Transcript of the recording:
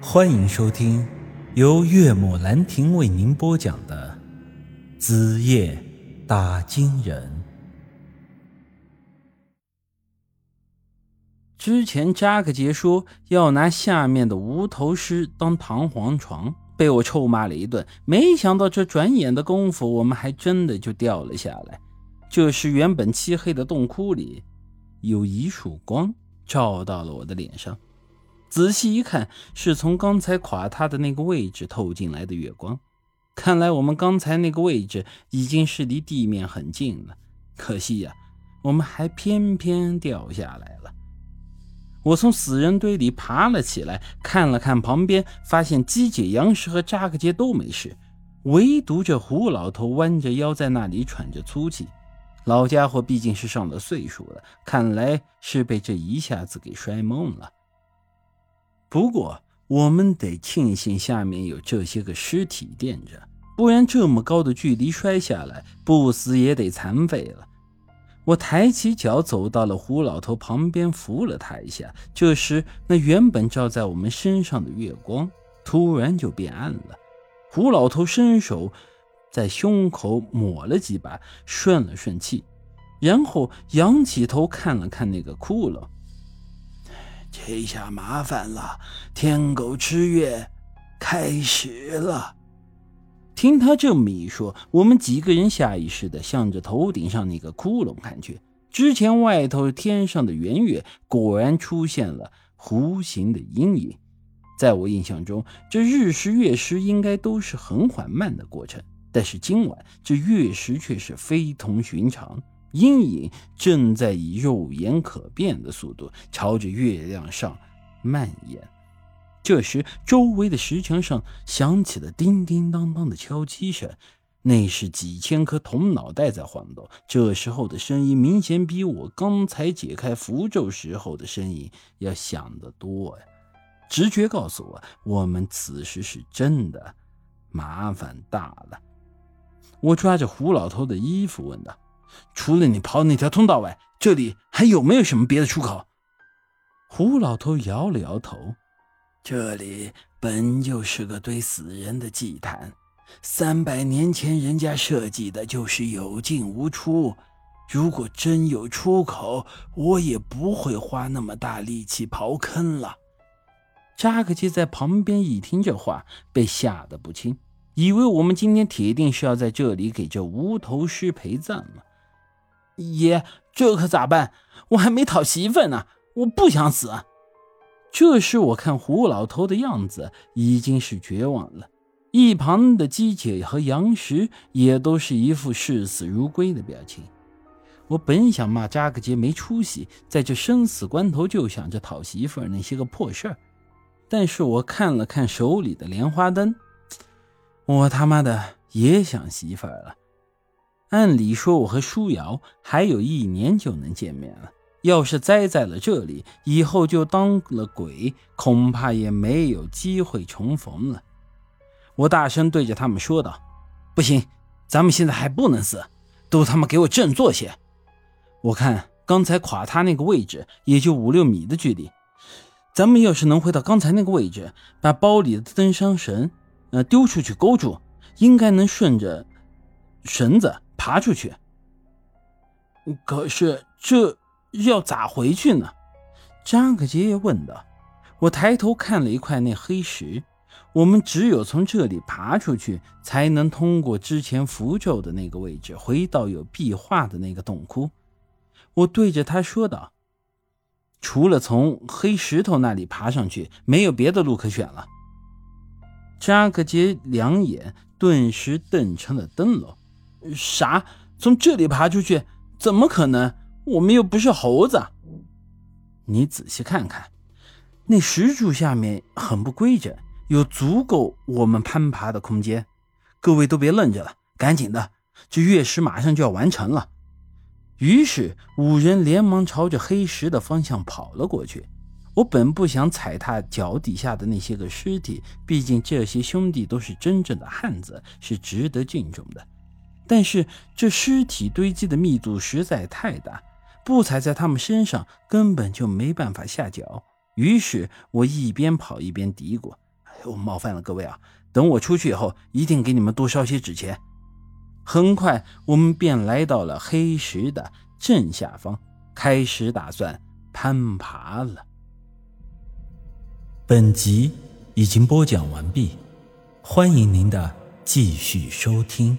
欢迎收听由岳母兰亭为您播讲的《子夜打金人》。之前扎克杰说要拿下面的无头尸当弹簧床，被我臭骂了一顿。没想到这转眼的功夫，我们还真的就掉了下来。这时，原本漆黑的洞窟里，有一束光照到了我的脸上。仔细一看，是从刚才垮塌的那个位置透进来的月光。看来我们刚才那个位置已经是离地面很近了。可惜呀，我们还偏偏掉下来了。我从死人堆里爬了起来，看了看旁边，发现鸡姐、杨石和扎克杰都没事，唯独这胡老头弯着腰在那里喘着粗气。老家伙毕竟是上了岁数了，看来是被这一下子给摔懵了。不过，我们得庆幸下面有这些个尸体垫着，不然这么高的距离摔下来，不死也得残废了。我抬起脚走到了胡老头旁边，扶了他一下。这时，那原本照在我们身上的月光突然就变暗了。胡老头伸手在胸口抹了几把，顺了顺气，然后仰起头看了看那个窟窿。这下麻烦了，天狗吃月开始了。听他这么一说，我们几个人下意识地向着头顶上那个窟窿看去。之前外头天上的圆月果然出现了弧形的阴影。在我印象中，这日食月食应该都是很缓慢的过程，但是今晚这月食却是非同寻常。阴影正在以肉眼可辨的速度朝着月亮上蔓延。这时，周围的石墙上响起了叮叮当当的敲击声，那是几千颗铜脑袋在晃动。这时候的声音明显比我刚才解开符咒时候的声音要响得多呀！直觉告诉我，我们此时是真的麻烦大了。我抓着胡老头的衣服问道。除了你跑那条通道外，这里还有没有什么别的出口？胡老头摇了摇头。这里本就是个堆死人的祭坛，三百年前人家设计的就是有进无出。如果真有出口，我也不会花那么大力气刨坑了。扎克基在旁边一听这话，被吓得不轻，以为我们今天铁定是要在这里给这无头尸陪葬了。爷，这可咋办？我还没讨媳妇呢，我不想死。这时我看胡老头的样子已经是绝望了，一旁的姬姐和杨石也都是一副视死如归的表情。我本想骂扎克杰没出息，在这生死关头就想着讨媳妇那些个破事儿，但是我看了看手里的莲花灯，我他妈的也想媳妇了。按理说，我和舒瑶还有一年就能见面了。要是栽在了这里，以后就当了鬼，恐怕也没有机会重逢了。我大声对着他们说道：“不行，咱们现在还不能死，都他妈给我振作些！我看刚才垮塌那个位置也就五六米的距离，咱们要是能回到刚才那个位置，把包里的登山绳呃丢出去勾住，应该能顺着绳子。”爬出去，可是这要咋回去呢？张克杰问道。我抬头看了一块那黑石，我们只有从这里爬出去，才能通过之前符咒的那个位置，回到有壁画的那个洞窟。我对着他说道：“除了从黑石头那里爬上去，没有别的路可选了。”扎克杰两眼顿时瞪成了灯笼。啥？从这里爬出去？怎么可能？我们又不是猴子。你仔细看看，那石柱下面很不规整，有足够我们攀爬的空间。各位都别愣着了，赶紧的，这月食马上就要完成了。于是五人连忙朝着黑石的方向跑了过去。我本不想踩踏脚底下的那些个尸体，毕竟这些兄弟都是真正的汉子，是值得敬重的。但是这尸体堆积的密度实在太大，不踩在他们身上根本就没办法下脚。于是我一边跑一边嘀咕：“哎我冒犯了各位啊！等我出去以后，一定给你们多烧些纸钱。很快，我们便来到了黑石的正下方，开始打算攀爬了。本集已经播讲完毕，欢迎您的继续收听。